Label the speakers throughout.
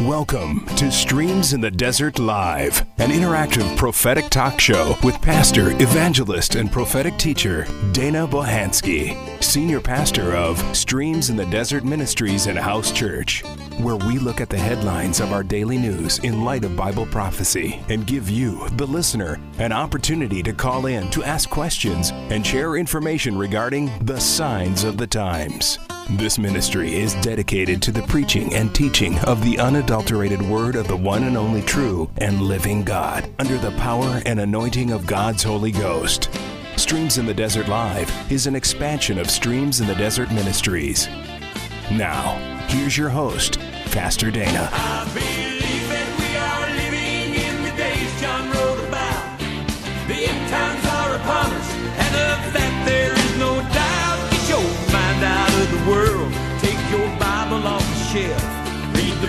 Speaker 1: Welcome to Streams in the Desert Live, an interactive prophetic talk show with pastor, evangelist, and prophetic teacher Dana Bohansky, senior pastor of Streams in the Desert Ministries and House Church, where we look at the headlines of our daily news in light of Bible prophecy and give you, the listener, an opportunity to call in to ask questions and share information regarding the signs of the times. This ministry is dedicated to the preaching and teaching of the unadulterated word of the one and only true and living God under the power and anointing of God's Holy Ghost. Streams in the Desert Live is an expansion of Streams in the Desert Ministries. Now, here's your host, Pastor Dana.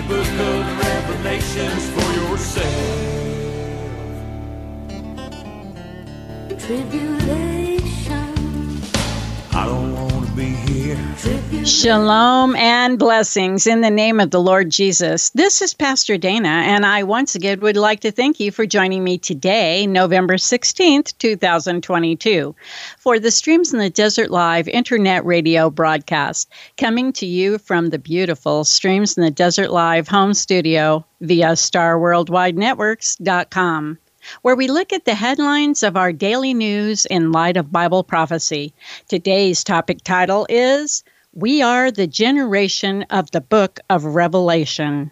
Speaker 2: Book of Revelations for yourself.
Speaker 3: Shalom and blessings in the name of the Lord Jesus. This is Pastor Dana, and I once again would like to thank you for joining me today, November 16th, 2022, for the Streams in the Desert Live internet radio broadcast, coming to you from the beautiful Streams in the Desert Live home studio via StarWorldWideNetworks.com where we look at the headlines of our daily news in light of Bible prophecy. Today's topic title is We Are the Generation of the Book of Revelation.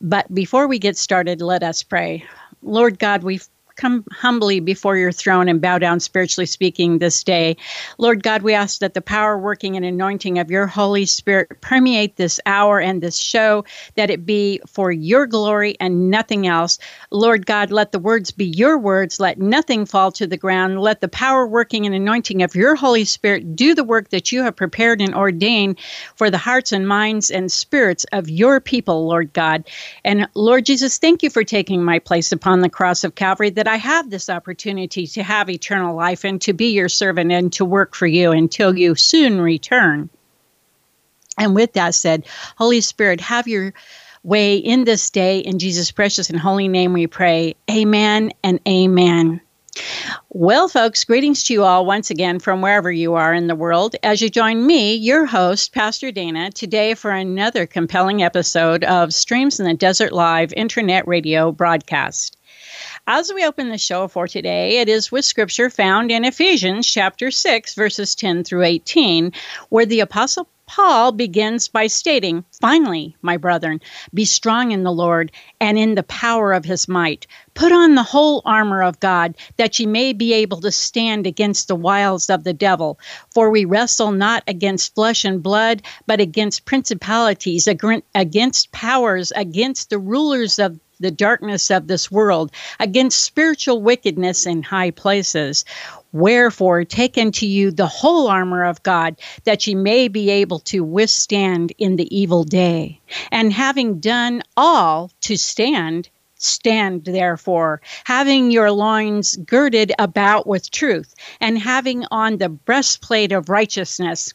Speaker 3: But before we get started, let us pray. Lord God, we've come humbly before your throne and bow down spiritually speaking this day. Lord God, we ask that the power, working, and anointing of your Holy Spirit permeate this hour and this show, that it be for your glory and nothing else. Lord God, let the words be your words. Let nothing fall to the ground. Let the power, working, and anointing of your Holy Spirit do the work that you have prepared and ordained for the hearts and minds and spirits of your people, Lord God. And Lord Jesus, thank you for taking my place upon the cross of Calvary, that I have this opportunity to have eternal life and to be your servant and to work for you until you soon return. And with that said, Holy Spirit, have your way in this day. In Jesus' precious and holy name we pray. Amen and amen. Well, folks, greetings to you all once again from wherever you are in the world as you join me, your host, Pastor Dana, today for another compelling episode of Streams in the Desert Live internet radio broadcast. As we open the show for today, it is with scripture found in Ephesians chapter 6, verses 10 through 18, where the Apostle Paul begins by stating, Finally, my brethren, be strong in the Lord and in the power of his might. Put on the whole armor of God, that ye may be able to stand against the wiles of the devil. For we wrestle not against flesh and blood, but against principalities, against powers, against the rulers of the darkness of this world, against spiritual wickedness in high places. Wherefore, take unto you the whole armor of God, that ye may be able to withstand in the evil day. And having done all to stand, Stand therefore, having your loins girded about with truth, and having on the breastplate of righteousness,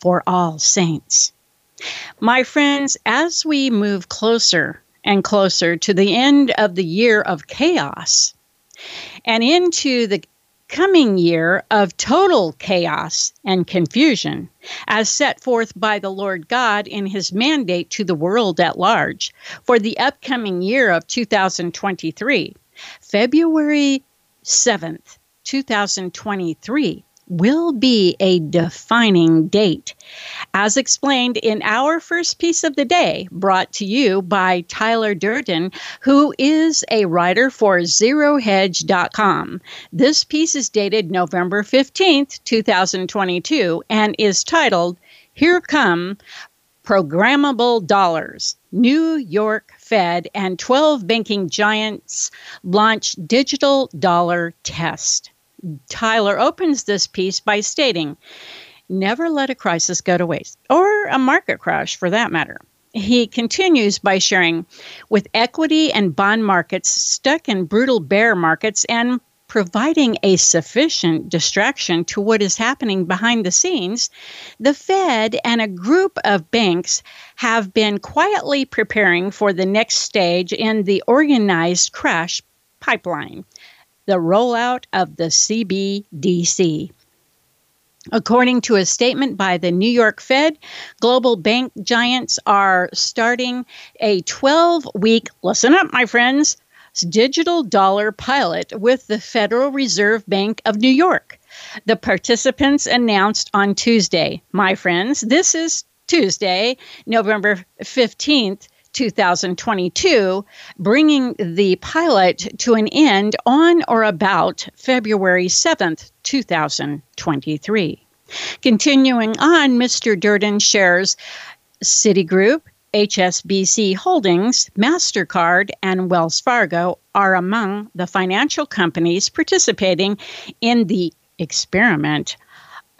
Speaker 3: for all saints. My friends, as we move closer and closer to the end of the year of chaos and into the coming year of total chaos and confusion, as set forth by the Lord God in his mandate to the world at large for the upcoming year of 2023, February 7th, 2023 will be a defining date. As explained in our first piece of the day, brought to you by Tyler Durden, who is a writer for ZeroHedge.com. This piece is dated November 15th, 2022, and is titled Here Come Programmable Dollars. New York Fed and 12 banking giants launch digital dollar test. Tyler opens this piece by stating, Never let a crisis go to waste, or a market crash for that matter. He continues by sharing, with equity and bond markets stuck in brutal bear markets and providing a sufficient distraction to what is happening behind the scenes, the Fed and a group of banks have been quietly preparing for the next stage in the organized crash pipeline the rollout of the CBDC. According to a statement by the New York Fed, global bank giants are starting a 12 week, listen up, my friends, digital dollar pilot with the Federal Reserve Bank of New York. The participants announced on Tuesday, my friends, this is Tuesday, November 15th, 2022, bringing the pilot to an end on or about February 7th, 2023. Continuing on, Mr. Durden shares Citigroup, HSBC Holdings, MasterCard, and Wells Fargo are among the financial companies participating in the experiment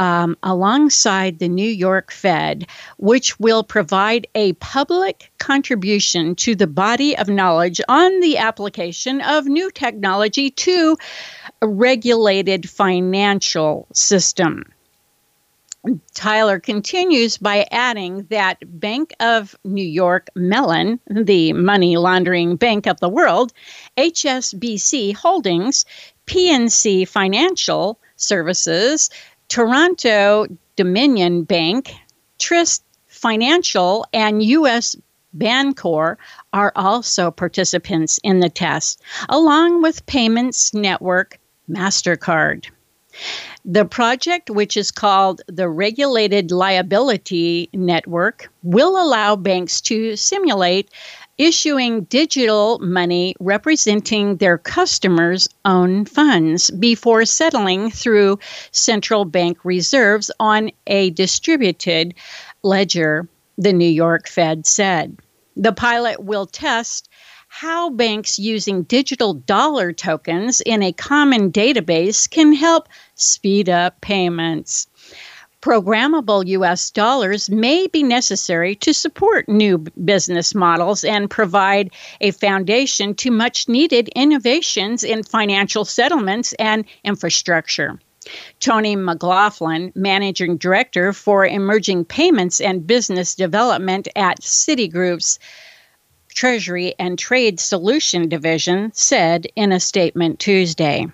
Speaker 3: um, alongside the New York Fed, which will provide a public contribution to the body of knowledge on the application of new technology to a regulated financial system. Tyler continues by adding that Bank of New York Mellon, the money laundering bank of the world, HSBC Holdings, PNC Financial Services, Toronto Dominion Bank, Truist Financial, and U.S. Bancorp are also participants in the test, along with payments network MasterCard. The project, which is called the Regulated Liability Network, will allow banks to simulate issuing digital money representing their customers' own funds before settling through central bank reserves on a distributed ledger, the New York Fed said. The pilot will test how banks using digital dollar tokens in a common database can help speed up payments. Programmable US dollars may be necessary to support new business models and provide a foundation to much needed innovations in financial settlements and infrastructure. Tony McLaughlin, Managing Director for Emerging Payments and Business Development at Citigroup's Treasury and Trade Solution Division, said in a statement Tuesday.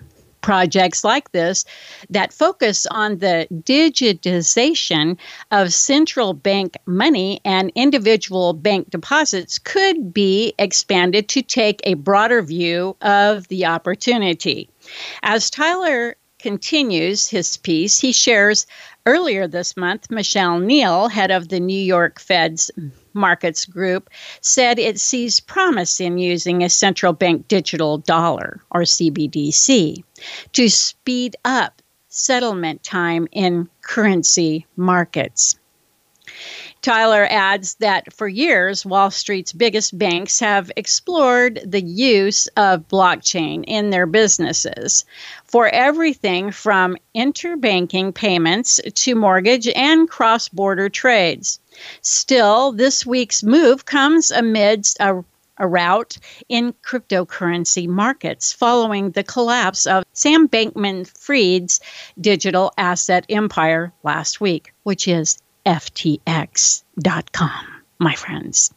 Speaker 3: Projects like this that focus on the digitization of central bank money and individual bank deposits could be expanded to take a broader view of the opportunity. As Tyler continues his piece, he shares earlier this month, Michelle Neal, head of the New York Fed's Markets Group, said it sees promise in using a central bank digital dollar, or CBDC, to speed up settlement time in currency markets. Tyler adds that for years, Wall Street's biggest banks have explored the use of blockchain in their businesses for everything from interbanking payments to mortgage and cross border trades. Still, this week's move comes amidst a a rout in cryptocurrency markets following the collapse of Sam Bankman Fried's digital asset empire last week, which is FTX.com, my friends.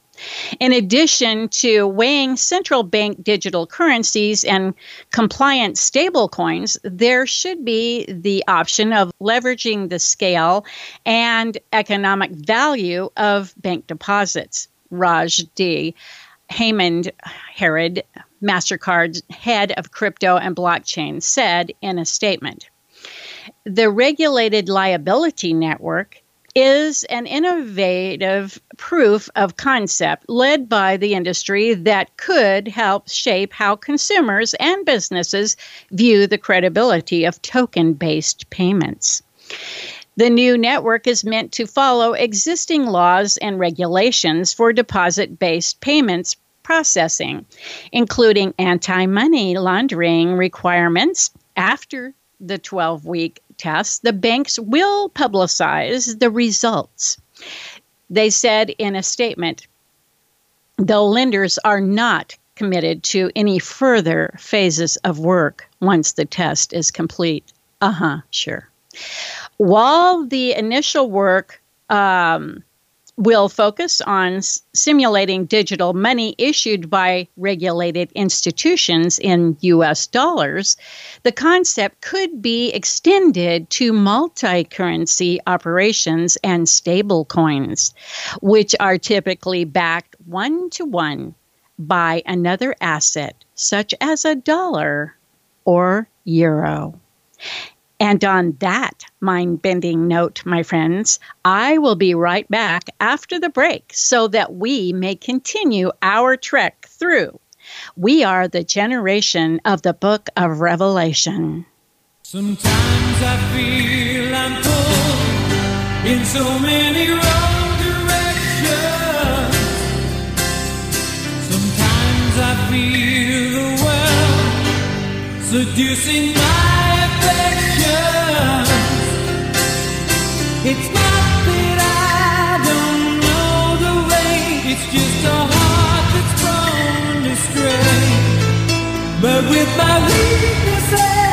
Speaker 3: In addition to weighing central bank digital currencies and compliant stablecoins, there should be the option of leveraging the scale and economic value of bank deposits. Raj D. Hemand Herod, MasterCard's head of crypto and blockchain, said in a statement The Regulated Liability Network is an innovative proof of concept led by the industry that could help shape how consumers and businesses view the credibility of token based payments. The new network is meant to follow existing laws and regulations for deposit based payments processing, including anti money laundering requirements after the 12 week test, the banks will publicize the results. They said in a statement, though lenders are not committed to any further phases of work once the test is complete. Uh huh, sure. While the initial work um, will focus on simulating digital money issued by regulated institutions in US dollars, the concept could be extended to multi currency operations and stablecoins, which are typically backed one to one by another asset, such as a dollar or euro. And on that mind bending note, my friends, I will be right back after the break so that we may continue our trek through. We are the generation of the book of Revelation.
Speaker 2: Sometimes I feel I'm pulled in so many wrong directions. Sometimes I feel the world seducing my affections. A heart that's. But with my weaknesses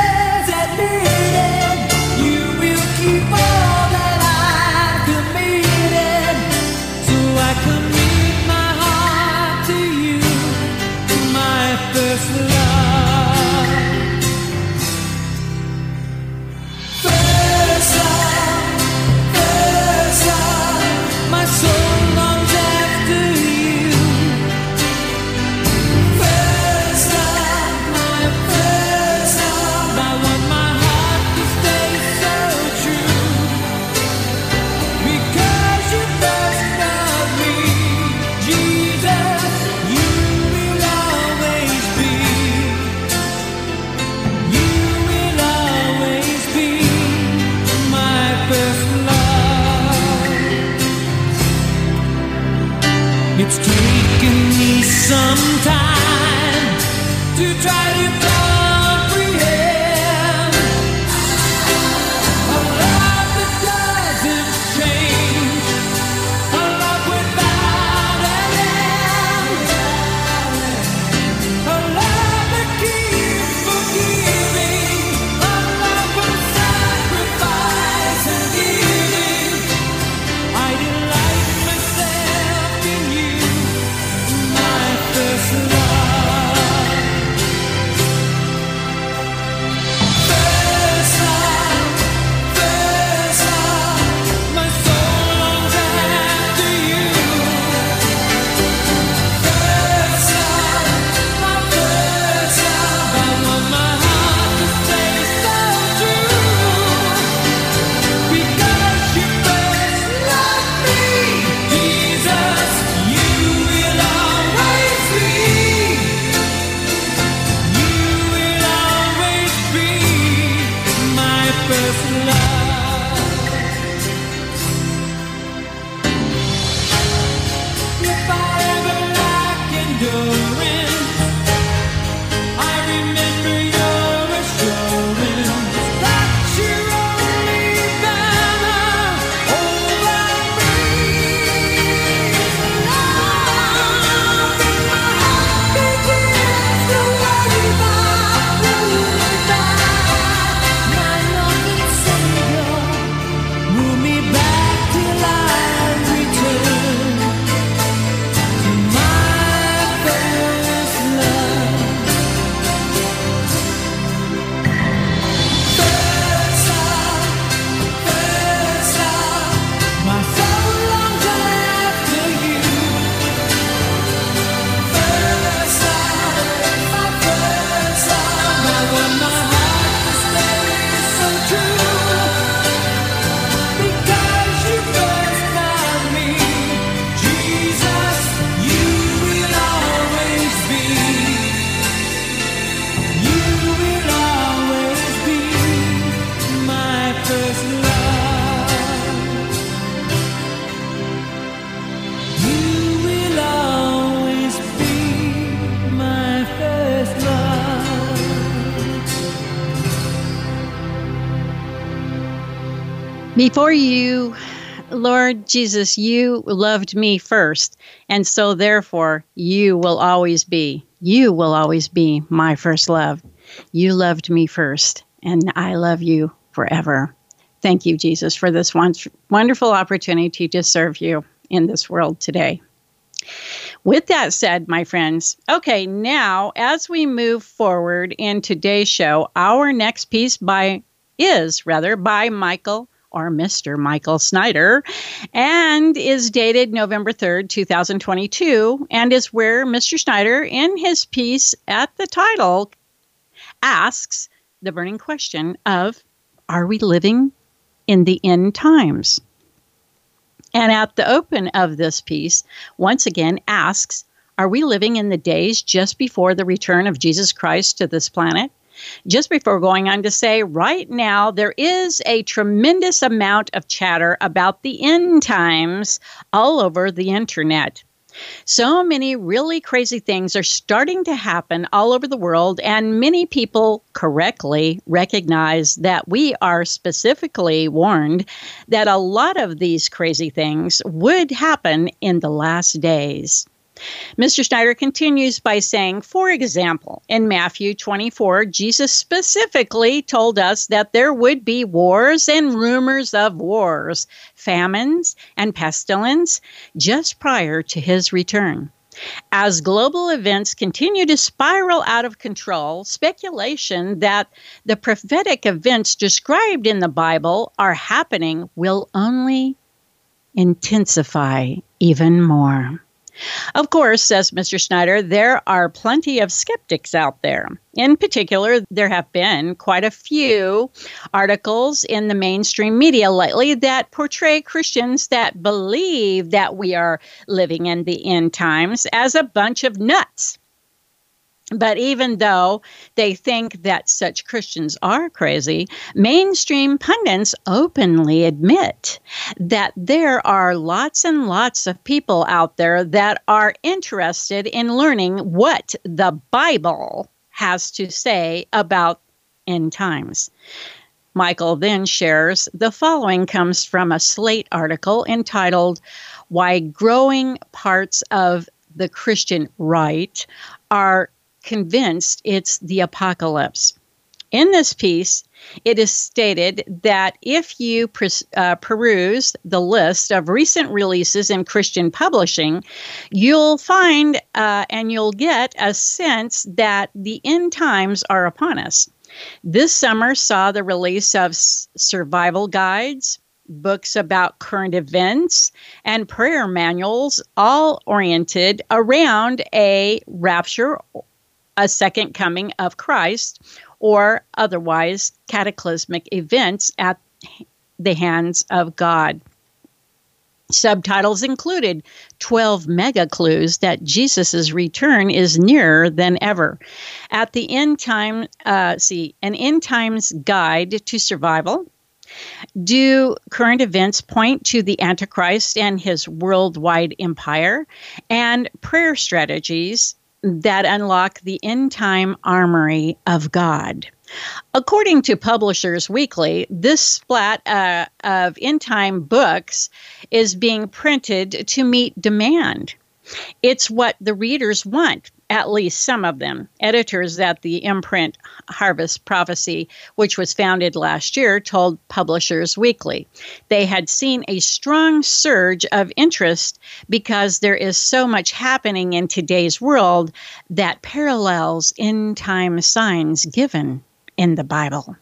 Speaker 3: Before you, Lord Jesus, you loved me first. And so therefore, you will always be, you will always be my first love. You loved me first, and I love you forever. Thank you, Jesus, for this wonderful opportunity to serve you in this world today. With that said, my friends, okay, now as we move forward in today's show, our next piece by is rather by Michael or Mr. Michael Snyder, and is dated November 3rd, 2022, and is where Mr. Snyder, in his piece at the title, asks the burning question of Are we living in the end times? And at the open of this piece, once again asks Are we living in the days just before the return of Jesus Christ to this planet? Just before going on to say, right now, there is a tremendous amount of chatter about the end times all over the internet. So many really crazy things are starting to happen all over the world, and many people correctly recognize that we are specifically warned that a lot of these crazy things would happen in the last days. Mr. Schneider continues by saying, for example, in Matthew 24, Jesus specifically told us that there would be wars and rumors of wars, famines, and pestilence just prior to his return. As global events continue to spiral out of control, speculation that the prophetic events described in the Bible are happening will only intensify even more. Of course, says Mr. Snyder, there are plenty of skeptics out there. In particular, there have been quite a few articles in the mainstream media lately that portray Christians that believe that we are living in the end times as a bunch of nuts. But even though they think that such Christians are crazy, mainstream pundits openly admit that there are lots and lots of people out there that are interested in learning what the Bible has to say about end times. Michael then shares the following comes from a Slate article entitled Why Growing Parts of the Christian Right Are convinced it's the apocalypse. In this piece, it is stated that if you uh, peruse the list of recent releases in Christian publishing, you'll find uh, and you'll get a sense that the end times are upon us. This summer saw the release of survival guides, books about current events, and prayer manuals, all oriented around a rapture a second coming of Christ or otherwise cataclysmic events at the hands of God. Subtitles included 12 mega clues that Jesus' return is nearer than ever. At the end time, uh, see, an end times guide to survival. Do current events point to the Antichrist and his worldwide empire? And prayer strategies that unlock the end time armory of God. According to Publishers Weekly, this splat uh, of end time books is being printed to meet demand. It's what the readers want at least some of them. Editors at the imprint Harvest Prophecy, which was founded last year, told Publishers Weekly they had seen a strong surge of interest because there is so much happening in today's world that parallels end time signs given in the Bible.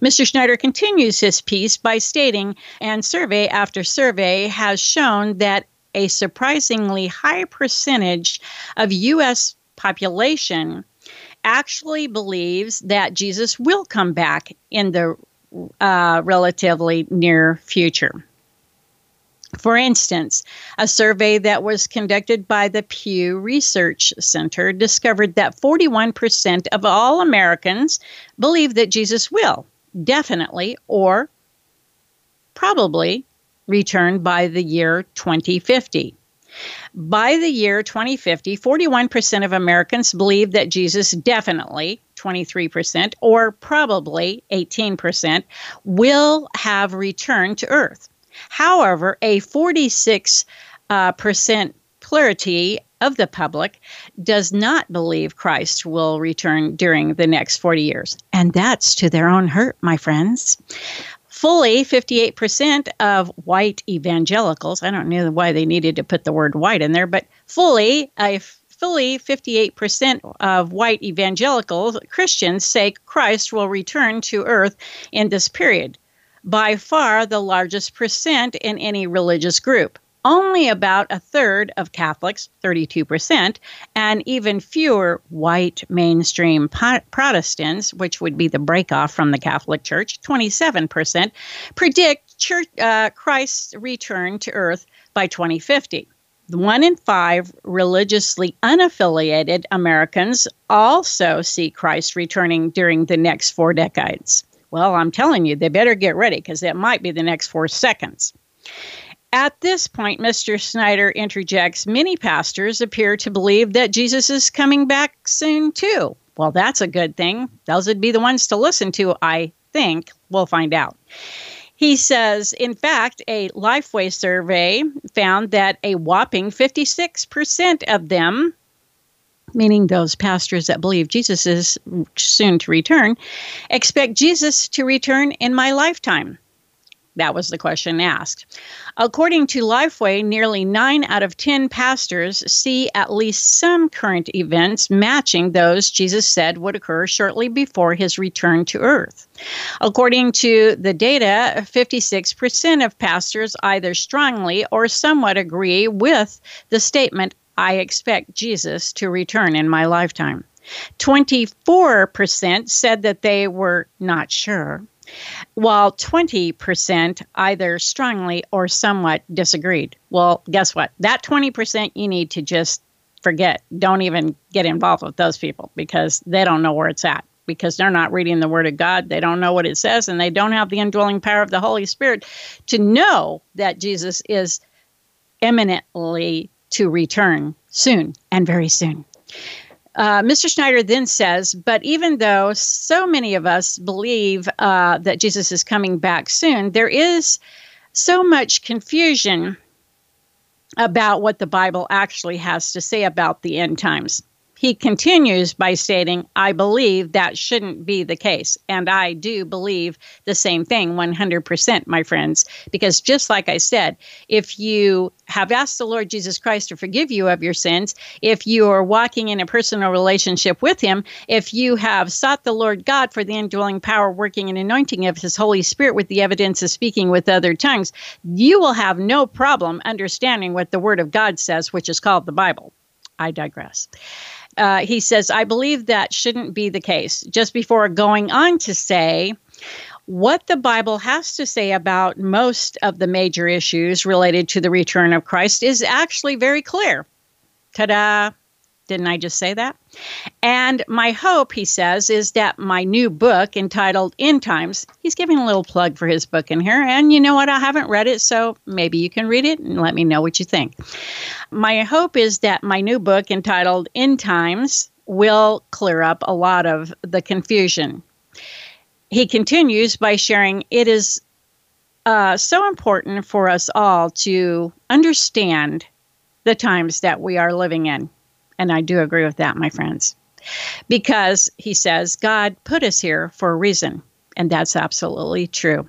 Speaker 3: Mr. Schneider continues his piece by stating, and survey after survey has shown that a surprisingly high percentage of U.S. population actually believes that Jesus will come back in the uh, relatively near future. For instance, a survey that was conducted by the Pew Research Center discovered that 41% of all Americans believe that Jesus will definitely or probably return by the year 2050. By the year 2050, 41% of Americans believe that Jesus definitely, 23%, or probably 18%, will have returned to earth. However, a 46 uh, percent plurality of the public does not believe Christ will return during the next 40 years. And that's to their own hurt, my friends. Fully 58% of white evangelicals, I don't know why they needed to put the word white in there, but fully, a fully 58% of white evangelical Christians say Christ will return to earth in this period, by far the largest percent in any religious group only about a third of Catholics, 32%, and even fewer white mainstream Protestants, which would be the breakoff from the Catholic Church, 27%, predict church, uh, Christ's return to earth by 2050. One in five religiously unaffiliated Americans also see Christ returning during the next four decades. Well, I'm telling you, they better get ready because that might be the next four seconds. At this point, Mr. Snyder interjects many pastors appear to believe that Jesus is coming back soon, too. Well, that's a good thing. Those would be the ones to listen to, I think. We'll find out. He says, in fact, a Lifeway survey found that a whopping 56% of them, meaning those pastors that believe Jesus is soon to return, expect Jesus to return in my lifetime. That was the question asked. According to Lifeway, nearly 9 out of 10 pastors see at least some current events matching those Jesus said would occur shortly before his return to earth. According to the data, 56% of pastors either strongly or somewhat agree with the statement, I expect Jesus to return in my lifetime. 24% said that they were not sure while 20% either strongly or somewhat disagreed. Well, guess what? That 20% you need to just forget. Don't even get involved with those people because they don't know where it's at because they're not reading the Word of God. They don't know what it says, and they don't have the indwelling power of the Holy Spirit to know that Jesus is eminently to return soon and very soon. Uh, Mr. Schneider then says, but even though so many of us believe uh, that Jesus is coming back soon, there is so much confusion about what the Bible actually has to say about the end times he continues by stating, I believe that shouldn't be the case. And I do believe the same thing 100%, my friends. Because just like I said, if you have asked the Lord Jesus Christ to forgive you of your sins, if you are walking in a personal relationship with Him, if you have sought the Lord God for the indwelling power, working and anointing of His Holy Spirit with the evidence of speaking with other tongues, you will have no problem understanding what the Word of God says, which is called the Bible. I digress uh, he says, I believe that shouldn't be the case. Just before going on to say, what the Bible has to say about most of the major issues related to the return of Christ is actually very clear. Ta da! Didn't I just say that? And my hope, he says, is that my new book entitled End Times, he's giving a little plug for his book in here. And you know what? I haven't read it, so maybe you can read it and let me know what you think. My hope is that my new book entitled End Times will clear up a lot of the confusion. He continues by sharing it is uh, so important for us all to understand the times that we are living in and I do agree with that, my friends. Because he says, God put us here for a reason. And that's absolutely true.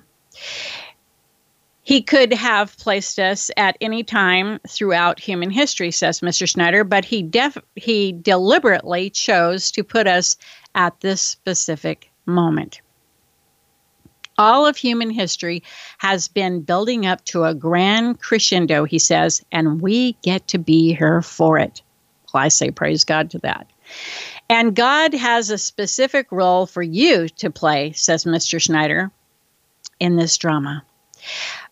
Speaker 3: He could have placed us at any time throughout human history, says Mr. Schneider, but he def- he deliberately chose to put us at this specific moment. All of human history has been building up to a grand crescendo, he says, and we get to be here for it. I say praise God to that. And God has a specific role for you to play, says Mr. Schneider, in this drama.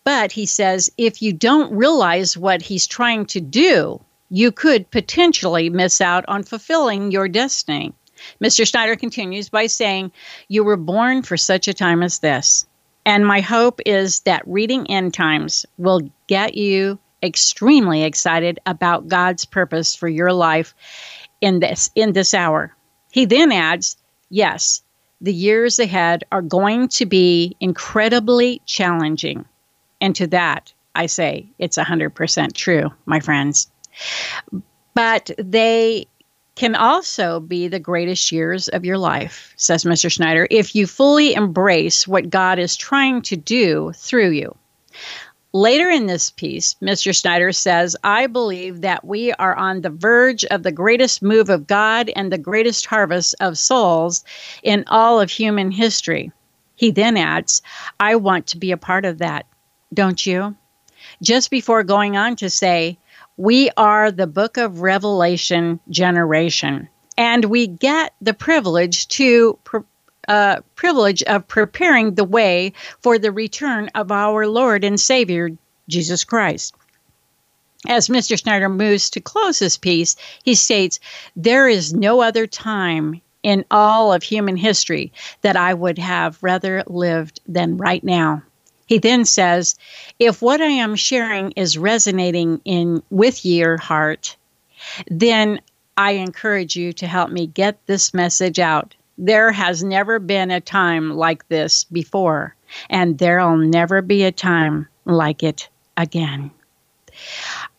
Speaker 3: But he says if you don't realize what he's trying to do, you could potentially miss out on fulfilling your destiny. Mr. Schneider continues by saying, You were born for such a time as this. And my hope is that reading End Times will get you extremely excited about God's purpose for your life in this in this hour. He then adds, yes, the years ahead are going to be incredibly challenging. And to that, I say it's 100% true, my friends. But they can also be the greatest years of your life, says Mr. Schneider, if you fully embrace what God is trying to do through you. Later in this piece, Mr. Snyder says, I believe that we are on the verge of the greatest move of God and the greatest harvest of souls in all of human history. He then adds, I want to be a part of that, don't you? Just before going on to say, we are the book of Revelation generation, and we get the privilege to uh, privilege of preparing the way for the return of our Lord and Savior Jesus Christ. As Mr. Schneider moves to close this piece, he states, There is no other time in all of human history that I would have rather lived than right now. He then says, if what I am sharing is resonating in with your heart, then I encourage you to help me get this message out. There has never been a time like this before, and there'll never be a time like it again.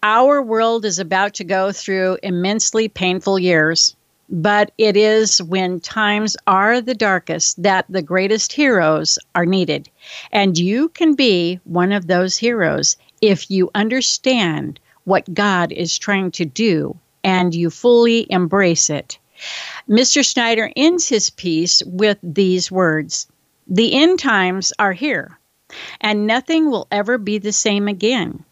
Speaker 3: Our world is about to go through immensely painful years. But it is when times are the darkest that the greatest heroes are needed. And you can be one of those heroes if you understand what God is trying to do and you fully embrace it. Mr. Schneider ends his piece with these words The end times are here, and nothing will ever be the same again.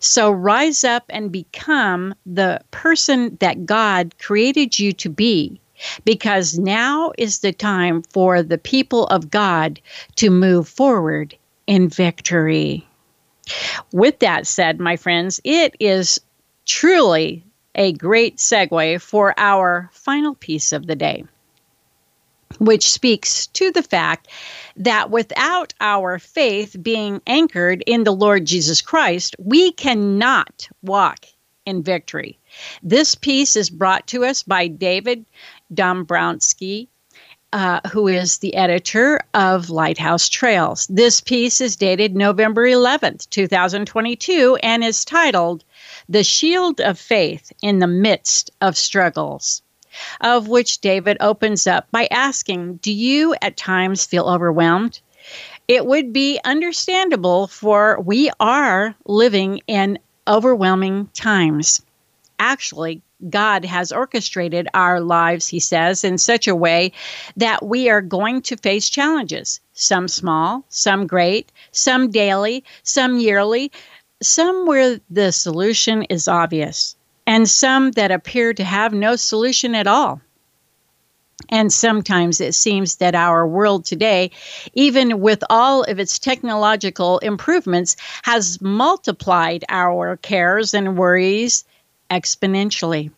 Speaker 3: So rise up and become the person that God created you to be, because now is the time for the people of God to move forward in victory. With that said, my friends, it is truly a great segue for our final piece of the day which speaks to the fact that without our faith being anchored in the Lord Jesus Christ, we cannot walk in victory. This piece is brought to us by David Dombrowski. Uh, who is the editor of Lighthouse Trails? This piece is dated November 11th, 2022, and is titled The Shield of Faith in the Midst of Struggles of which David opens up by asking, Do you at times feel overwhelmed? It would be understandable, for we are living in overwhelming times. Actually, God has orchestrated our lives, he says, in such a way that we are going to face challenges, some small, some great, some daily, some yearly, some where the solution is obvious and some that appear to have no solution at all. And sometimes it seems that our world today, even with all of its technological improvements, has multiplied our cares and worries exponentially.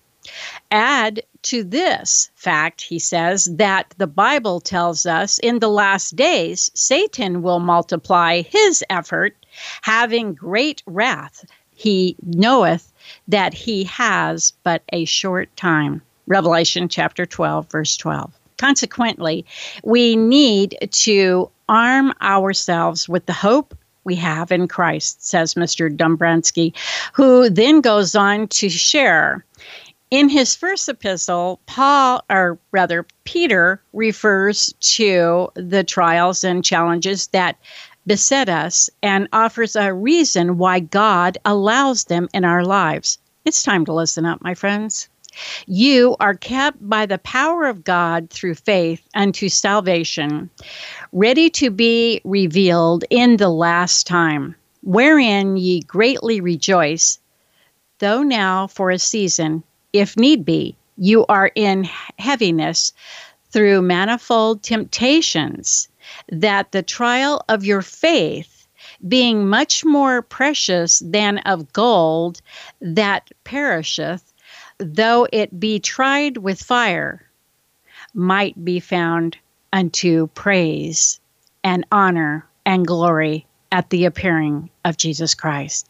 Speaker 3: Add to this fact, he says, that the Bible tells us in the last days, Satan will multiply his effort, having great wrath. He knoweth that he has but a short time. Revelation chapter 12, verse 12. Consequently, we need to arm ourselves with the hope we have in Christ, says Mr. Dombransky, who then goes on to share. In his first epistle, Paul, or rather, Peter, refers to the trials and challenges that beset us and offers a reason why God allows them in our lives. It's time to listen up, my friends. You are kept by the power of God through faith unto salvation, ready to be revealed in the last time, wherein ye greatly rejoice, though now for a season, if need be, you are in heaviness through manifold temptations, that the trial of your faith being much more precious than of gold that perisheth, though it be tried with fire, might be found unto praise and honor and glory at the appearing of Jesus Christ.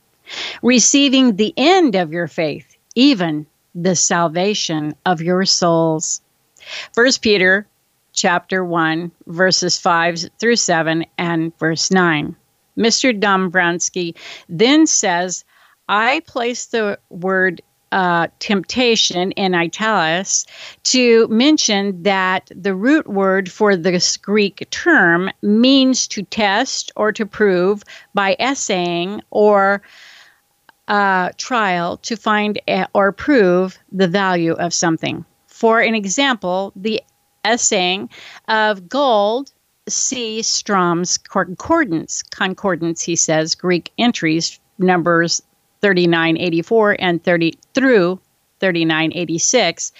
Speaker 3: receiving the end of your faith, even the salvation of your souls. First Peter chapter 1 verses 5 through 7 and verse 9. Mr. Dombrowski then says, I place the word uh, temptation in italics to mention that the root word for this Greek term means to test or to prove by essaying or uh, trial to find a, or prove the value of something. For an example, the essaying of gold see Strong's concordance. Concordance, he says, Greek entries, numbers 3984 and 30 through 3986,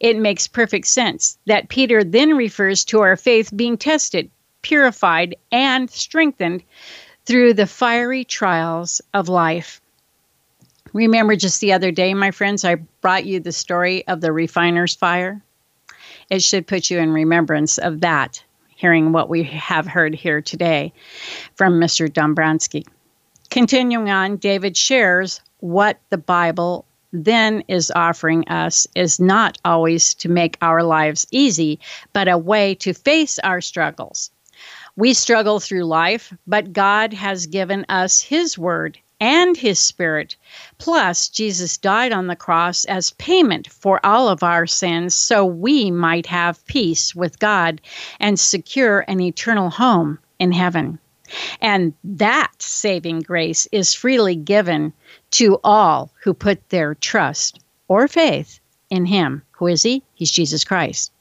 Speaker 3: it makes perfect sense that Peter then refers to our faith being tested, purified, and strengthened through the fiery trials of life. Remember just the other day, my friends, I brought you the story of the refiner's fire. It should put you in remembrance of that, hearing what we have heard here today from Mr. Dombrowski. Continuing on, David shares what the Bible then is offering us is not always to make our lives easy, but a way to face our struggles. We struggle through life, but God has given us His Word and His Spirit. Plus, Jesus died on the cross as payment for all of our sins so we might have peace with God and secure an eternal home in heaven. And that saving grace is freely given to all who put their trust or faith in Him. Who is He? He's Jesus Christ.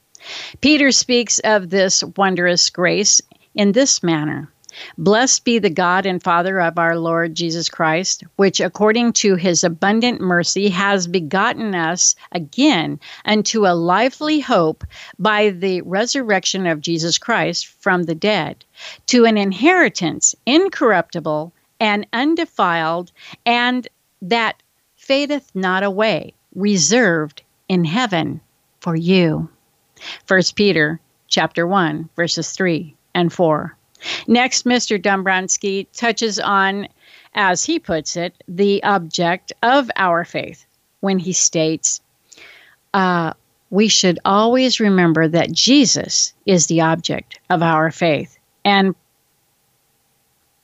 Speaker 3: Peter speaks of this wondrous grace in this manner Blessed be the God and Father of our Lord Jesus Christ, which according to his abundant mercy has begotten us again unto a lively hope by the resurrection of Jesus Christ from the dead, to an inheritance incorruptible and undefiled, and that fadeth not away, reserved in heaven for you. 1 Peter chapter 1 verses 3 and 4. Next, Mr. Dombrowski touches on, as he puts it, the object of our faith when he states, uh, we should always remember that Jesus is the object of our faith and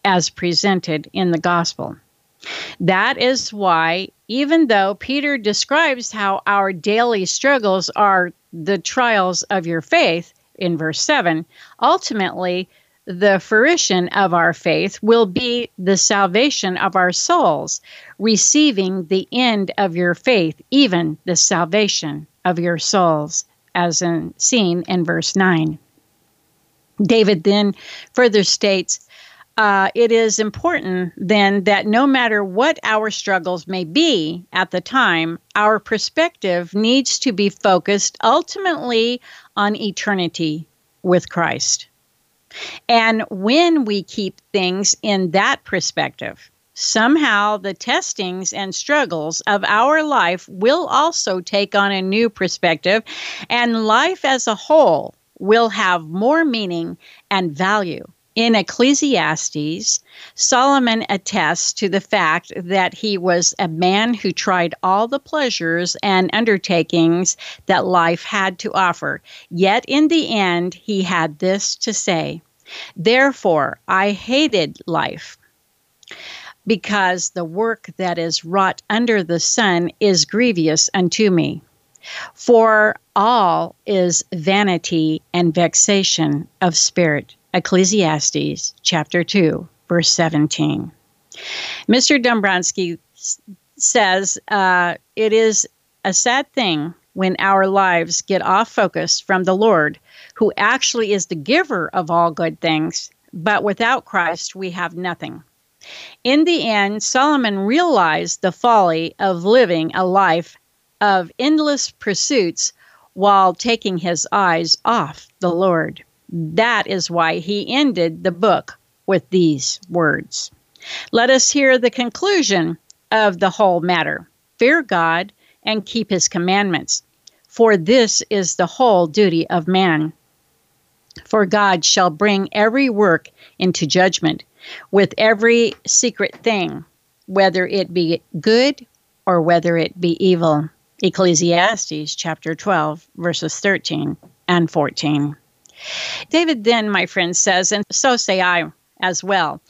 Speaker 3: as presented in the gospel. That is why, even though Peter describes how our daily struggles are the trials of your faith in verse 7, ultimately the fruition of our faith will be the salvation of our souls, receiving the end of your faith, even the salvation of your souls, as in, seen in verse 9. David then further states, uh, it is important then that no matter what our struggles may be at the time, our perspective needs to be focused ultimately on eternity with Christ. And when we keep things in that perspective, somehow the testings and struggles of our life will also take on a new perspective, and life as a whole will have more meaning and value. In Ecclesiastes, Solomon attests to the fact that he was a man who tried all the pleasures and undertakings that life had to offer. Yet in the end, he had this to say Therefore, I hated life because the work that is wrought under the sun is grievous unto me. For all is vanity and vexation of spirit. Ecclesiastes chapter 2, verse 17. Mr. Dombrowski says uh, it is a sad thing when our lives get off focus from the Lord, who actually is the giver of all good things, but without Christ we have nothing. In the end, Solomon realized the folly of living a life of endless pursuits while taking his eyes off the Lord. That is why he ended the book with these words. Let us hear the conclusion of the whole matter fear God and keep his commandments, for this is the whole duty of man. For God shall bring every work into judgment with every secret thing whether it be good or whether it be evil. Ecclesiastes chapter 12, verses 13 and 14. David then, my friend, says, and so say I as well.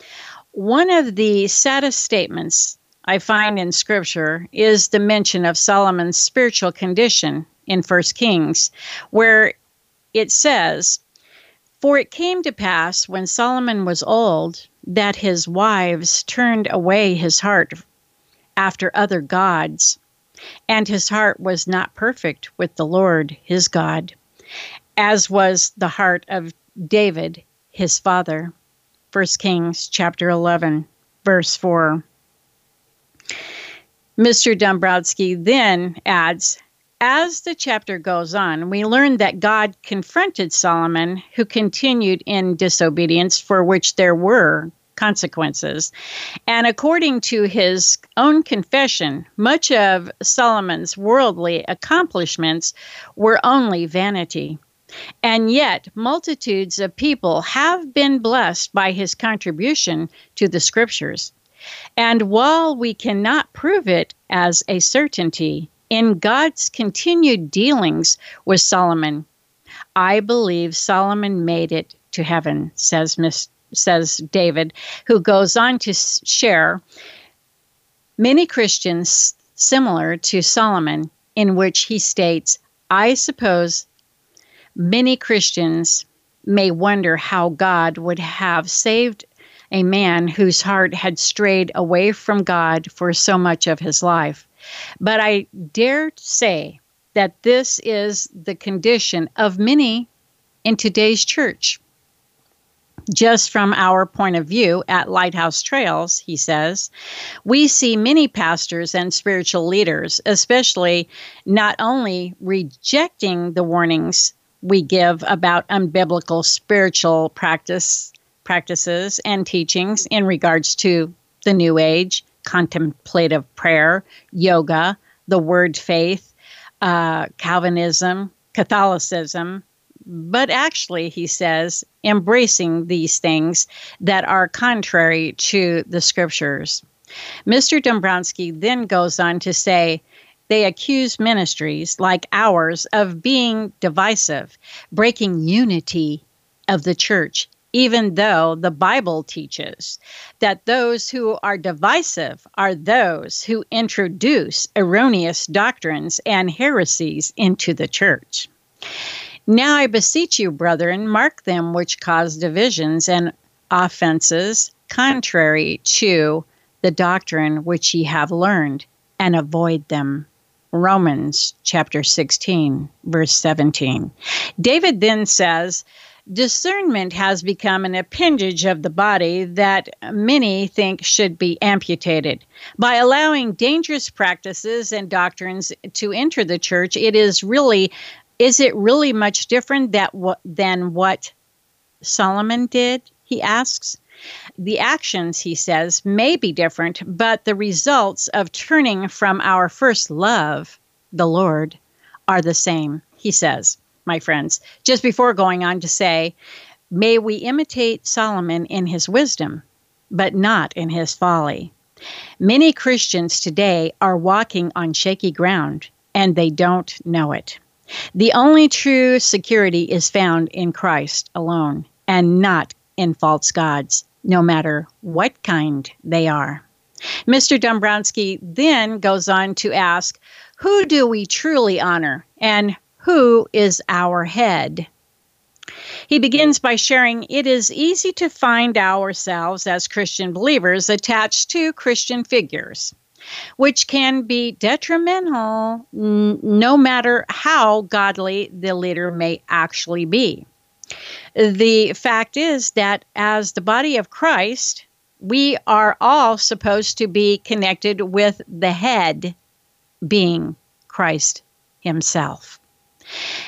Speaker 3: One of the saddest statements I find in scripture is the mention of Solomon's spiritual condition in First Kings, where it says, For it came to pass when Solomon was old that his wives turned away his heart after other gods, and his heart was not perfect with the Lord his God, as was the heart of David his father. 1 Kings chapter 11, verse 4. Mr. Dombrowski then adds as the chapter goes on, we learn that God confronted Solomon, who continued in disobedience, for which there were consequences. And according to his own confession, much of Solomon's worldly accomplishments were only vanity. And yet, multitudes of people have been blessed by his contribution to the scriptures. And while we cannot prove it as a certainty, in God's continued dealings with Solomon, I believe Solomon made it to heaven, says says David, who goes on to share many Christians similar to Solomon, in which he states, I suppose many Christians may wonder how God would have saved a man whose heart had strayed away from God for so much of his life. But I dare say that this is the condition of many in today's church. Just from our point of view at Lighthouse Trails, he says, we see many pastors and spiritual leaders, especially not only rejecting the warnings we give about unbiblical spiritual practice practices and teachings in regards to the new age contemplative prayer, yoga, the word faith, uh, Calvinism, Catholicism, but actually, he says, embracing these things that are contrary to the scriptures. Mr. Dombrowski then goes on to say, they accuse ministries like ours of being divisive, breaking unity of the church, even though the Bible teaches that those who are divisive are those who introduce erroneous doctrines and heresies into the church. Now I beseech you, brethren, mark them which cause divisions and offenses contrary to the doctrine which ye have learned, and avoid them. Romans chapter 16, verse 17. David then says, discernment has become an appendage of the body that many think should be amputated. By allowing dangerous practices and doctrines to enter the church, it is really is it really much different that than what Solomon did? He asks. The actions, he says, may be different, but the results of turning from our first love, the Lord, are the same, he says my friends, just before going on to say, May we imitate Solomon in his wisdom, but not in his folly. Many Christians today are walking on shaky ground, and they don't know it. The only true security is found in Christ alone, and not in false gods, no matter what kind they are. Mr. Dombrowski then goes on to ask, Who do we truly honor, and who is our head? He begins by sharing it is easy to find ourselves as Christian believers attached to Christian figures, which can be detrimental n- no matter how godly the leader may actually be. The fact is that as the body of Christ, we are all supposed to be connected with the head being Christ Himself.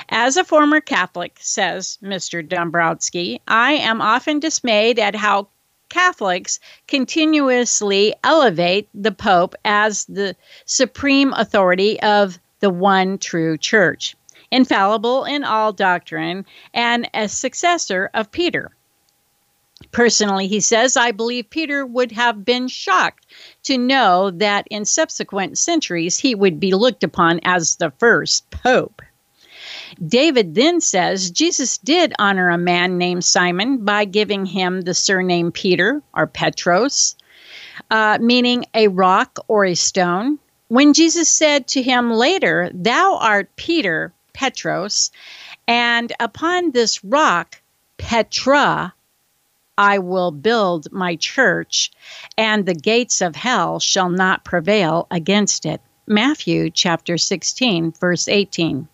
Speaker 3: As a former Catholic, says Mr. Dombrowski, I am often dismayed at how Catholics continuously elevate the Pope as the supreme authority of the one true church, infallible in all doctrine, and a successor of Peter. Personally, he says, I believe Peter would have been shocked to know that in subsequent centuries he would be looked upon as the first pope. David then says Jesus did honor a man named Simon by giving him the surname Peter or Petros, uh, meaning a rock or a stone. When Jesus said to him later, Thou art Peter, Petros, and upon this rock, Petra, I will build my church, and the gates of hell shall not prevail against it. Matthew chapter 16, verse 18.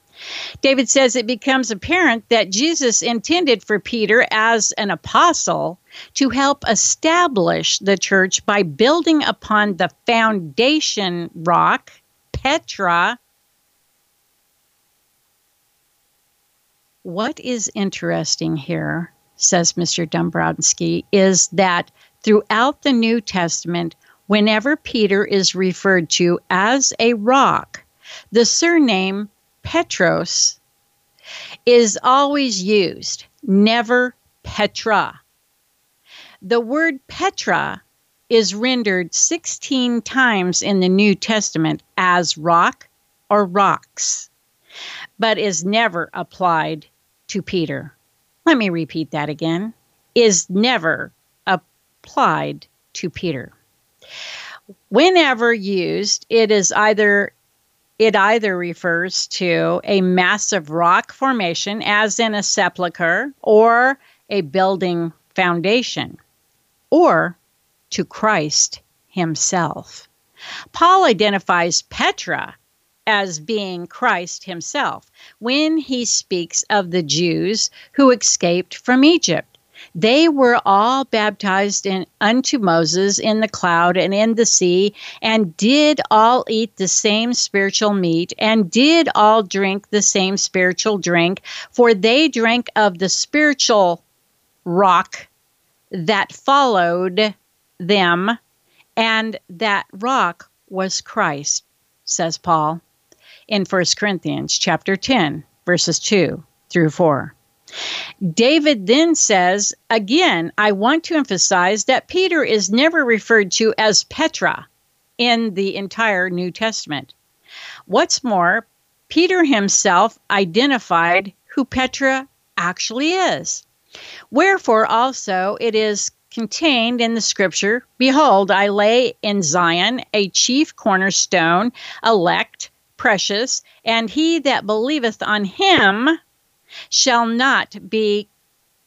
Speaker 3: David says it becomes apparent that Jesus intended for Peter as an apostle to help establish the church by building upon the foundation rock, Petra. What is interesting here, says Mr. Dombrowski, is that throughout the New Testament, whenever Peter is referred to as a rock, the surname Petros is always used, never Petra. The word Petra is rendered 16 times in the New Testament as rock or rocks, but is never applied to Peter. Let me repeat that again is never applied to Peter. Whenever used, it is either it either refers to a massive rock formation, as in a sepulchre, or a building foundation, or to Christ himself. Paul identifies Petra as being Christ himself when he speaks of the Jews who escaped from Egypt. They were all baptized in, unto Moses in the cloud and in the sea, and did all eat the same spiritual meat, and did all drink the same spiritual drink, for they drank of the spiritual rock that followed them, and that rock was Christ, says Paul in 1 Corinthians chapter 10, verses 2 through 4. David then says, again, I want to emphasize that Peter is never referred to as Petra in the entire New Testament. What's more, Peter himself identified who Petra actually is. Wherefore also it is contained in the scripture Behold, I lay in Zion a chief cornerstone, elect, precious, and he that believeth on him shall not be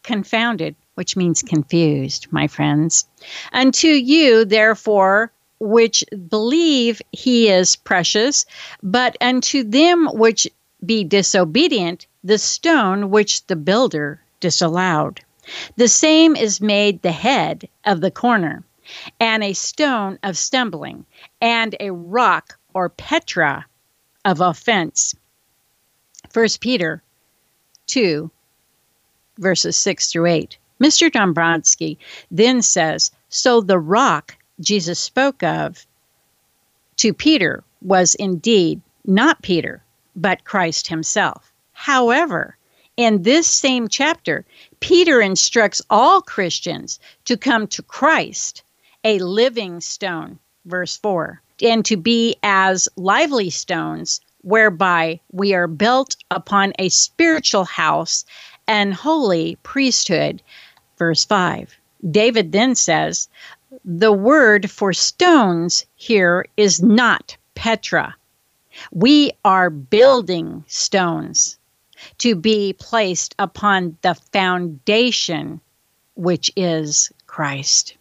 Speaker 3: confounded, which means confused, my friends. Unto you, therefore, which believe he is precious, but unto them which be disobedient, the stone which the builder disallowed. The same is made the head of the corner, and a stone of stumbling, and a rock or Petra of offense. First Peter 2, verses 6 through 8. Mr. Dombrowski then says So the rock Jesus spoke of to Peter was indeed not Peter, but Christ himself. However, in this same chapter, Peter instructs all Christians to come to Christ, a living stone, verse 4, and to be as lively stones whereby we are built upon a spiritual house and holy priesthood. Verse 5. David then says, The word for stones here is not Petra. We are building stones to be placed upon the foundation, which is Christ.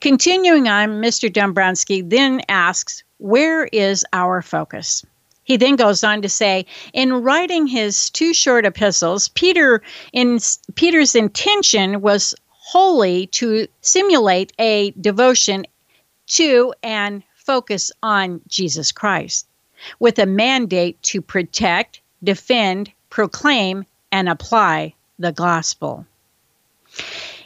Speaker 3: Continuing on, Mr. Dombrowski then asks, Where is our focus? He then goes on to say, in writing his two short epistles, Peter in Peter's intention was wholly to simulate a devotion to and focus on Jesus Christ, with a mandate to protect, defend, proclaim, and apply the gospel.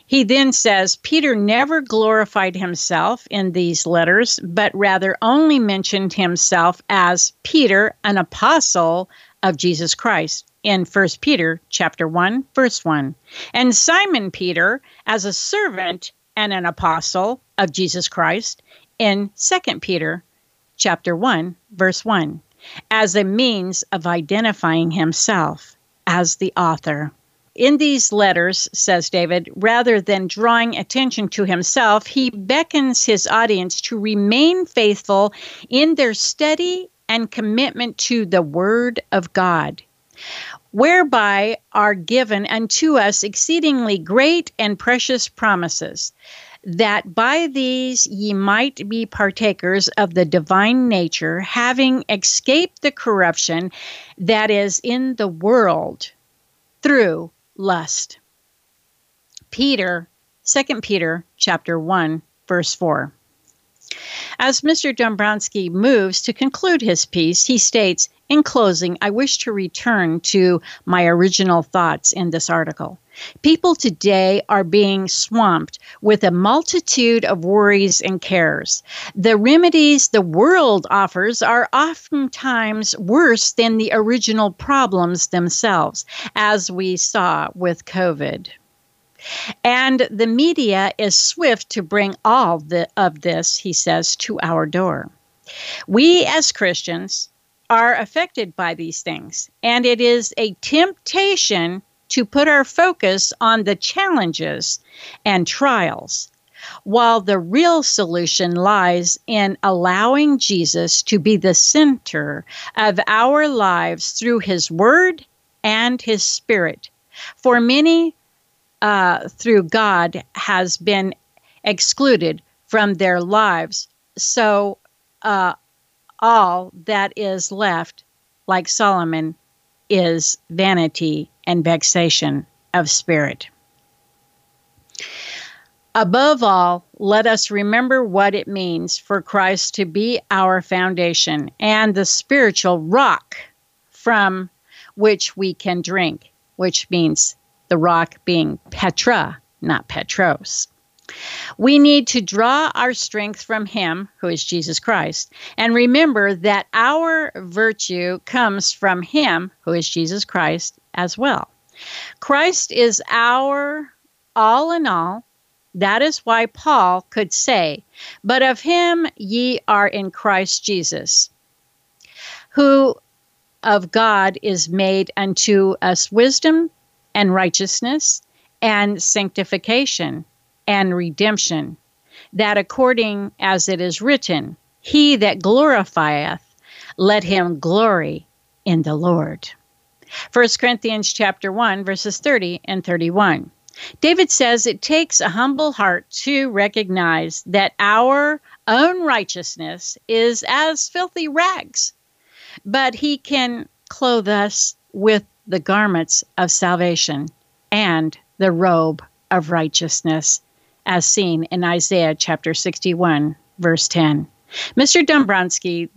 Speaker 3: He then says Peter never glorified himself in these letters, but rather only mentioned himself as Peter, an apostle of Jesus Christ. in 1 Peter chapter 1 verse 1 and Simon Peter as a servant and an apostle of Jesus Christ in 2 Peter chapter 1 verse 1 as a means of identifying himself as the author. In these letters, says David, rather than drawing attention to himself, he beckons his audience to remain faithful in their study and commitment to the Word of God, whereby are given unto us exceedingly great and precious promises that by these ye might be partakers of the divine nature, having escaped the corruption that is in the world through lust. Peter, 2 Peter chapter 1, verse 4. As Mr. Dombrowski moves to conclude his piece, he states, in closing, I wish to return to my original thoughts in this article. People today are being swamped with a multitude of worries and cares. The remedies the world offers are oftentimes worse than the original problems themselves, as we saw with COVID. And the media is swift to bring all the, of this, he says, to our door. We as Christians are affected by these things, and it is a temptation to put our focus on the challenges and trials, while the real solution lies in allowing Jesus to be the center of our lives through his word and his spirit. For many, uh, through God, has been excluded from their lives. So, uh, all that is left, like Solomon, is vanity and vexation of spirit. Above all, let us remember what it means for Christ to be our foundation and the spiritual rock from which we can drink, which means the rock being Petra, not Petros. We need to draw our strength from Him, who is Jesus Christ, and remember that our virtue comes from Him, who is Jesus Christ, as well. Christ is our all in all. That is why Paul could say, But of Him ye are in Christ Jesus, who of God is made unto us wisdom and righteousness and sanctification and redemption, that according as it is written, He that glorifieth, let him glory in the Lord. 1 Corinthians chapter 1 verses 30 and 31. David says it takes a humble heart to recognize that our own righteousness is as filthy rags, but he can clothe us with the garments of salvation and the robe of righteousness as seen in Isaiah chapter 61, verse 10. Mr. Dombrowski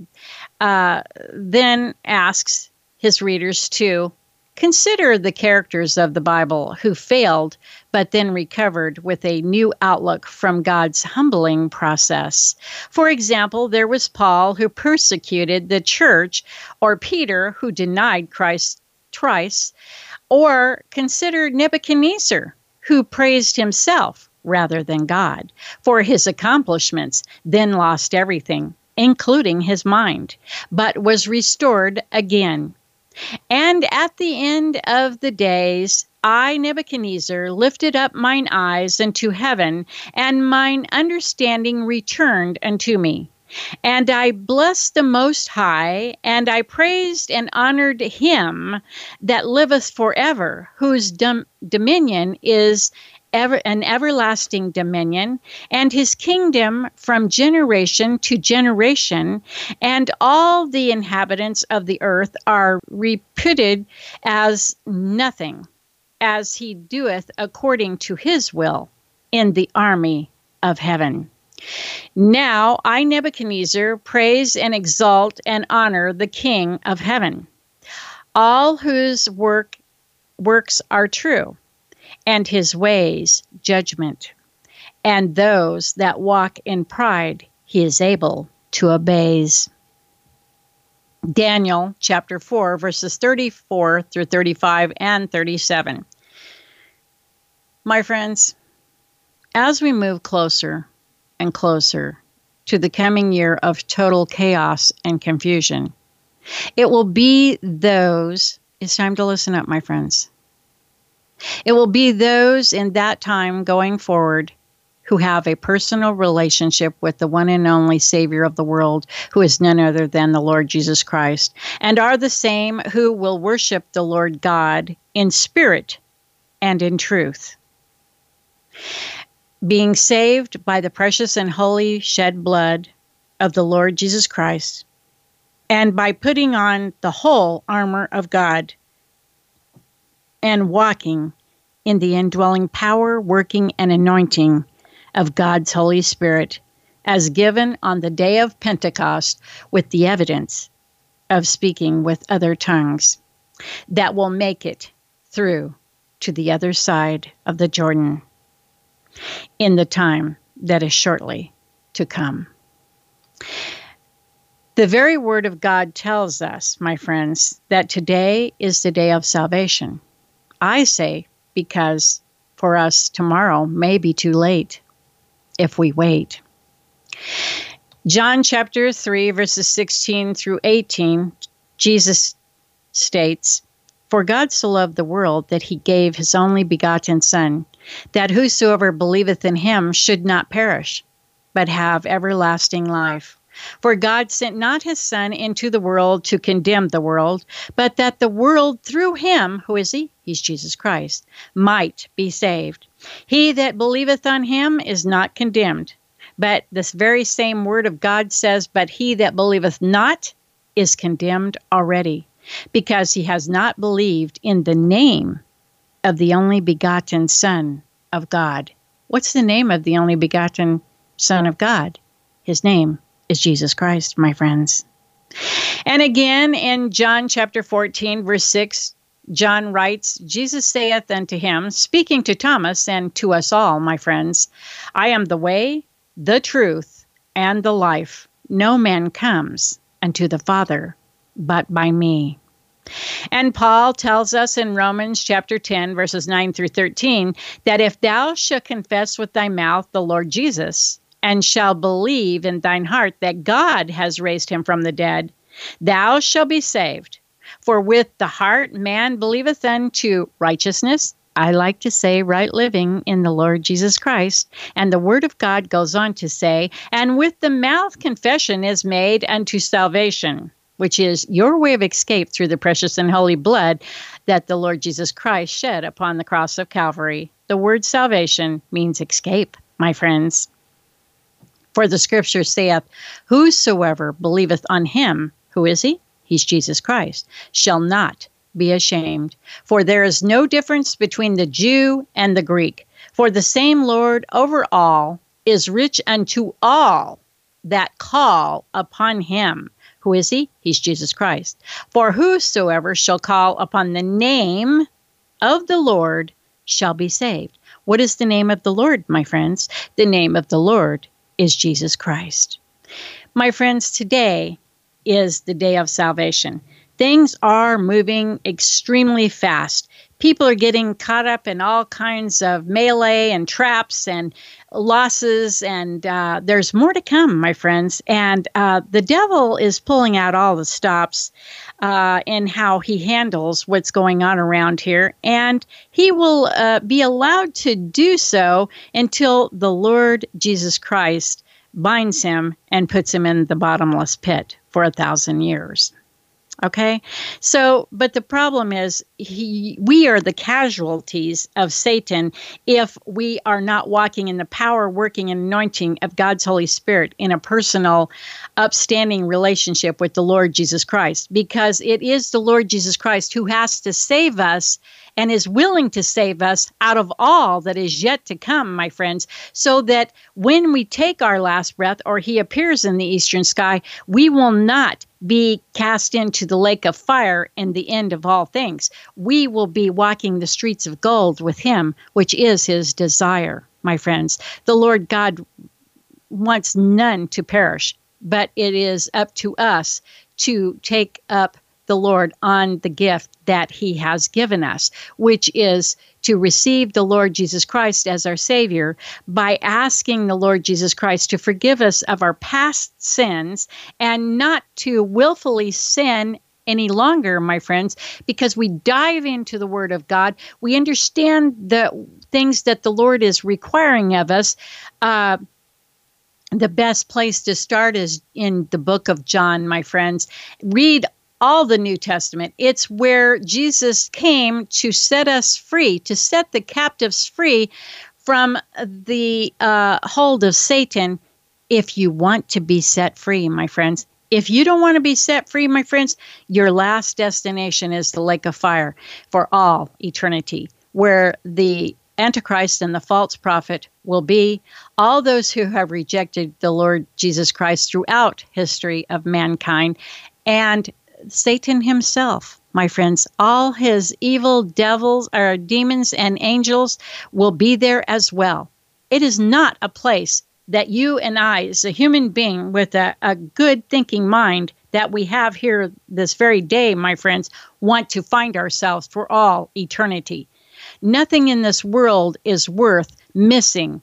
Speaker 3: uh, then asks his readers to consider the characters of the Bible who failed but then recovered with a new outlook from God's humbling process. For example, there was Paul who persecuted the church, or Peter who denied Christ twice, or consider Nebuchadnezzar who praised himself rather than God for his accomplishments, then lost everything, including his mind, but was restored again. And at the end of the days, I, Nebuchadnezzar, lifted up mine eyes unto heaven, and mine understanding returned unto me. And I blessed the Most High, and I praised and honored him that liveth forever, whose dom- dominion is ever an everlasting dominion and his kingdom from generation to generation and all the inhabitants of the earth are reputed as nothing as he doeth according to his will in the army of heaven now I, Nebuchadnezzar, praise and exalt and honor the King of heaven, all whose work works are true, and his ways judgment. And those that walk in pride he is able to abase. Daniel chapter 4, verses 34 through 35 and 37. My friends, as we move closer and closer to the coming year of total chaos and confusion, it will be those, it's time to listen up, my friends. It will be those in that time going forward who have a personal relationship with the one and only Savior of the world, who is none other than the Lord Jesus Christ, and are the same who will worship the Lord God in spirit and in truth. Being saved by the precious and holy shed blood of the Lord Jesus Christ, and by putting on the whole armor of God and walking in the indwelling power, working, and anointing of God's Holy Spirit as given on the day of Pentecost with the evidence of speaking with other tongues that will make it through to the other side of the Jordan in the time that is shortly to come. The very Word of God tells us, my friends, that today is the day of salvation. I say because for us tomorrow may be too late if we wait. John chapter 3, verses 16 through 18, Jesus states, For God so loved the world that he gave his only begotten Son, that whosoever believeth in him should not perish, but have everlasting life. For God sent not his Son into the world to condemn the world, but that the world through him, who is he? He's Jesus Christ, might be saved. He that believeth on him is not condemned. But this very same word of God says, But he that believeth not is condemned already, because he has not believed in the name of the only begotten Son of God. What's the name of the only begotten Son of God? His name is Jesus Christ, my friends. And again in John chapter 14, verse 6, John writes, Jesus saith unto him, speaking to Thomas and to us all, my friends, I am the way, the truth, and the life. No man comes unto the Father but by me. And Paul tells us in Romans chapter 10, verses 9 through 13, that if thou shalt confess with thy mouth the Lord Jesus, and shall believe in thine heart that God has raised him from the dead, thou shalt be saved. For with the heart man believeth unto righteousness. I like to say right living in the Lord Jesus Christ. And the word of God goes on to say, and with the mouth confession is made unto salvation, which is your way of escape through the precious and holy blood that the Lord Jesus Christ shed upon the cross of Calvary. The word salvation means escape, my friends. For the scripture saith, Whosoever believeth on him, who is he? He's Jesus Christ, shall not be ashamed. For there is no difference between the Jew and the Greek. For the same Lord over all is rich unto all that call upon him. Who is he? He's Jesus Christ. For whosoever shall call upon the name of the Lord shall be saved. What is the name of the Lord, my friends? The name of the Lord is Jesus Christ. My friends, today is the day of salvation. Things are moving extremely fast. People are getting caught up in all kinds of melee and traps and losses, and uh, there's more to come, my friends. And uh, the devil is pulling out all the stops uh, in how he handles what's going on around here, and he will uh, be allowed to do so until the Lord Jesus Christ binds him and puts him in the bottomless pit for a thousand years. Okay. So, but the problem is he we are the casualties of Satan if we are not walking in the power, working, and anointing of God's Holy Spirit in a personal, upstanding relationship with the Lord Jesus Christ. Because it is the Lord Jesus Christ who has to save us and is willing to save us out of all that is yet to come, my friends, so that when we take our last breath or he appears in the eastern sky, we will not be cast into the lake of fire and the end of all things. We will be walking the streets of gold with him, which is his desire, my friends. The Lord God wants none to perish, but it is up to us to take up the Lord on the gift that He has given us, which is to receive the Lord Jesus Christ as our Savior by asking the Lord Jesus Christ to forgive us of our past sins and not to willfully sin any longer, my friends, because we dive into the Word of God. We understand the things that the Lord is requiring of us. Uh, the best place to start is in the book of John, my friends. Read all the New Testament. It's where Jesus came to set us free, to set the captives free from the uh, hold of Satan. If you want to be set free, my friends, if you don't want to be set free, my friends, your last destination is the lake of fire for all eternity, where the Antichrist and the false prophet will be all those who have rejected the Lord Jesus Christ throughout history of mankind and Satan himself, my friends, all his evil devils or demons and angels will be there as well. It is not a place that you and I, as a human being with a, a good thinking mind that we have here this very day, my friends, want to find ourselves for all eternity. Nothing in this world is worth missing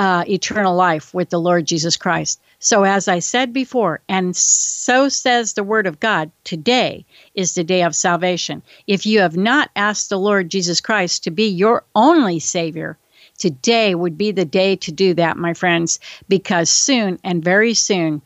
Speaker 3: uh, eternal life with the Lord Jesus Christ. So, as I said before, and so says the Word of God, today is the day of salvation. If you have not asked the Lord Jesus Christ to be your only Savior, today would be the day to do that, my friends, because soon and very soon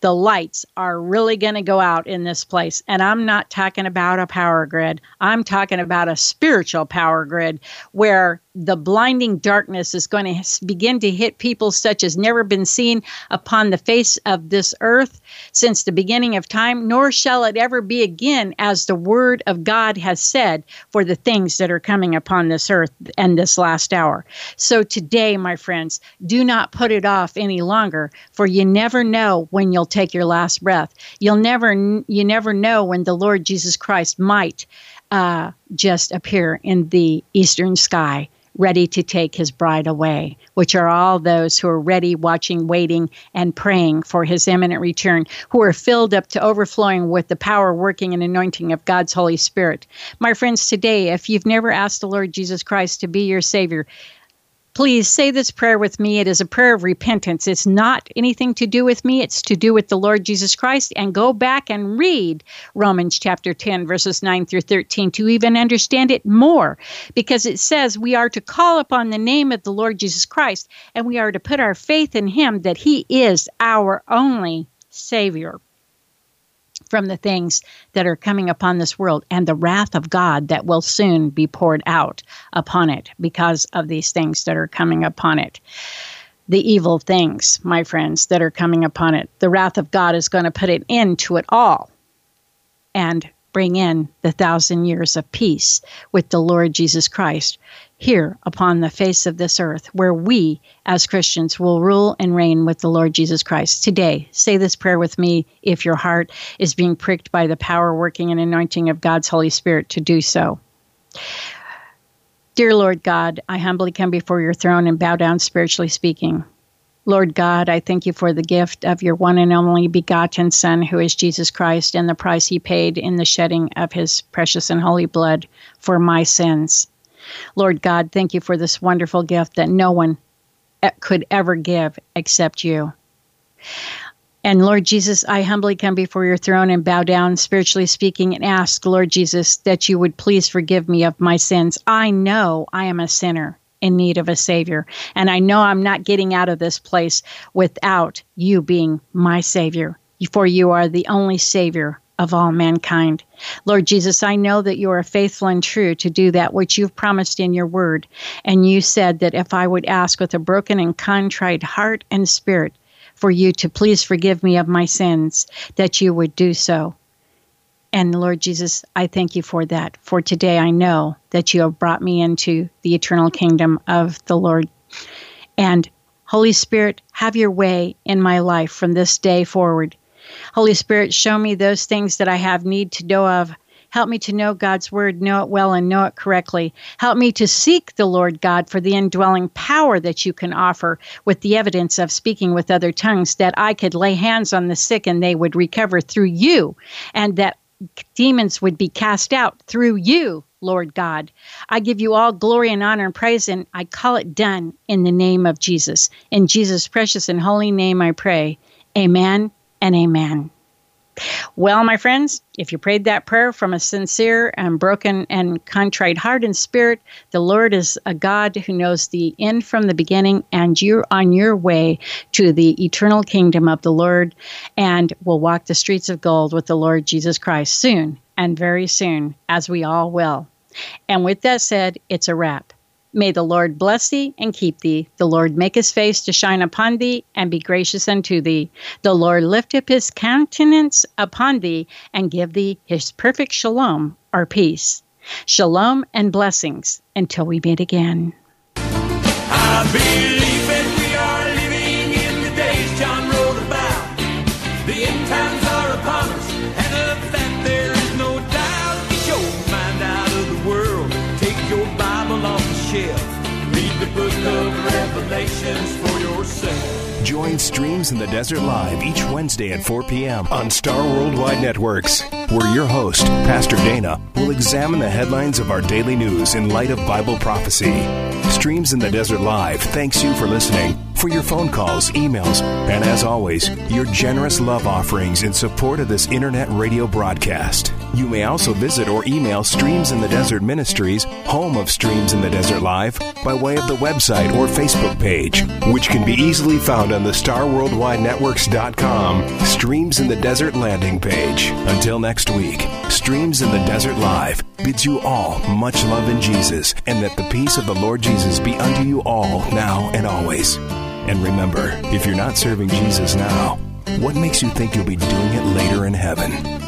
Speaker 3: the lights are really going to go out in this place. And I'm not talking about a power grid, I'm talking about a spiritual power grid where the blinding darkness is going to begin to hit people such as never been seen upon the face of this earth since the beginning of time, nor shall it ever be again, as the word of God has said, for the things that are coming upon this earth and this last hour. So today, my friends, do not put it off any longer, for you never know when you'll take your last breath. You'll never, you never know when the Lord Jesus Christ might uh, just appear in the eastern sky ready to take his bride away, which are all those who are ready, watching, waiting, and praying for his imminent return, who are filled up to overflowing with the power, working, and anointing of God's Holy Spirit. My friends, today, if you've never asked the Lord Jesus Christ to be your Savior, Please say this prayer with me. It is a prayer of repentance. It's not anything to do with me, it's to do with the Lord Jesus Christ. And go back and read Romans chapter 10, verses 9 through 13 to even understand it more, because it says we are to call upon the name of the Lord Jesus Christ and we are to put our faith in Him that He is our only Savior from the things that are coming upon this world and the wrath of God that will soon be poured out upon it because of these things that are coming upon it. The evil things, my friends, that are coming upon it. The wrath of God is going to put an end to it all and bring in the thousand years of peace with the Lord Jesus Christ here upon the face of this earth, where we as Christians will rule and reign with the Lord Jesus Christ. Today, say this prayer with me if your heart is being pricked by the power, working, and anointing of God's Holy Spirit to do so. Dear Lord God, I humbly come before your throne and bow down spiritually speaking. Lord God, I thank you for the gift of your one and only begotten Son, who is Jesus Christ, and the price he paid in the shedding of his precious and holy blood for my sins. Lord God, thank you for this wonderful gift that no one could ever give except you. And Lord Jesus, I humbly come before your throne and bow down, spiritually speaking, and ask, Lord Jesus, that you would please forgive me of my sins. I know I am a sinner in need of a Savior. And I know I'm not getting out of this place without you being my Savior, for you are the only Savior of all mankind. Lord Jesus, I know that you are faithful and true to do that which you've promised in your word. And you said that if I would ask with a broken and contrite heart and spirit for you to please forgive me of my sins, that you would do so. And Lord Jesus, I thank you for that. For today I know that you have brought me into the eternal kingdom of the Lord. And Holy Spirit, have your way in my life from this day forward. Holy Spirit, show me those things that I have need to know of Help me to know God's word, know it well, and know it correctly. Help me to seek the Lord God for the indwelling power that you can offer with the evidence of speaking with other tongues, that I could lay hands on the sick and they would recover through you, and that demons would be cast out through you, Lord God. I give you all glory and honor and praise, and I call it done in the name of Jesus. In Jesus' precious and holy name I pray. Amen and amen. Well, my friends, if you prayed that prayer from a sincere and broken and contrite heart and spirit, the Lord is a God who knows the end from the beginning, and you're on your way to the eternal kingdom of the Lord and will walk the streets of gold with the Lord Jesus Christ soon and very soon, as we all will. And with that said, it's a wrap. May the Lord bless thee and keep thee. The Lord make his face to shine upon thee and be gracious unto thee. The Lord lift up his countenance upon thee and give thee his perfect shalom or peace. Shalom and blessings until we meet again.
Speaker 1: Join Streams in the Desert Live each Wednesday at 4 p.m. on Star Worldwide Networks, where your host, Pastor Dana, will examine the headlines of our daily news in light of Bible prophecy. Streams in the Desert Live thanks you for listening, for your phone calls, emails, and as always, your generous love offerings in support of this internet radio broadcast. You may also visit or email Streams in the Desert Ministries, home of Streams in the Desert Live, by way of the website or Facebook page, which can be easily found on the StarWorldWideNetworks.com Streams in the Desert landing page. Until next week, Streams in the Desert Live bids you all much love in Jesus, and that the peace of the Lord Jesus be unto you all now and always. And remember, if you're not serving Jesus now, what makes you think you'll be doing it later in heaven?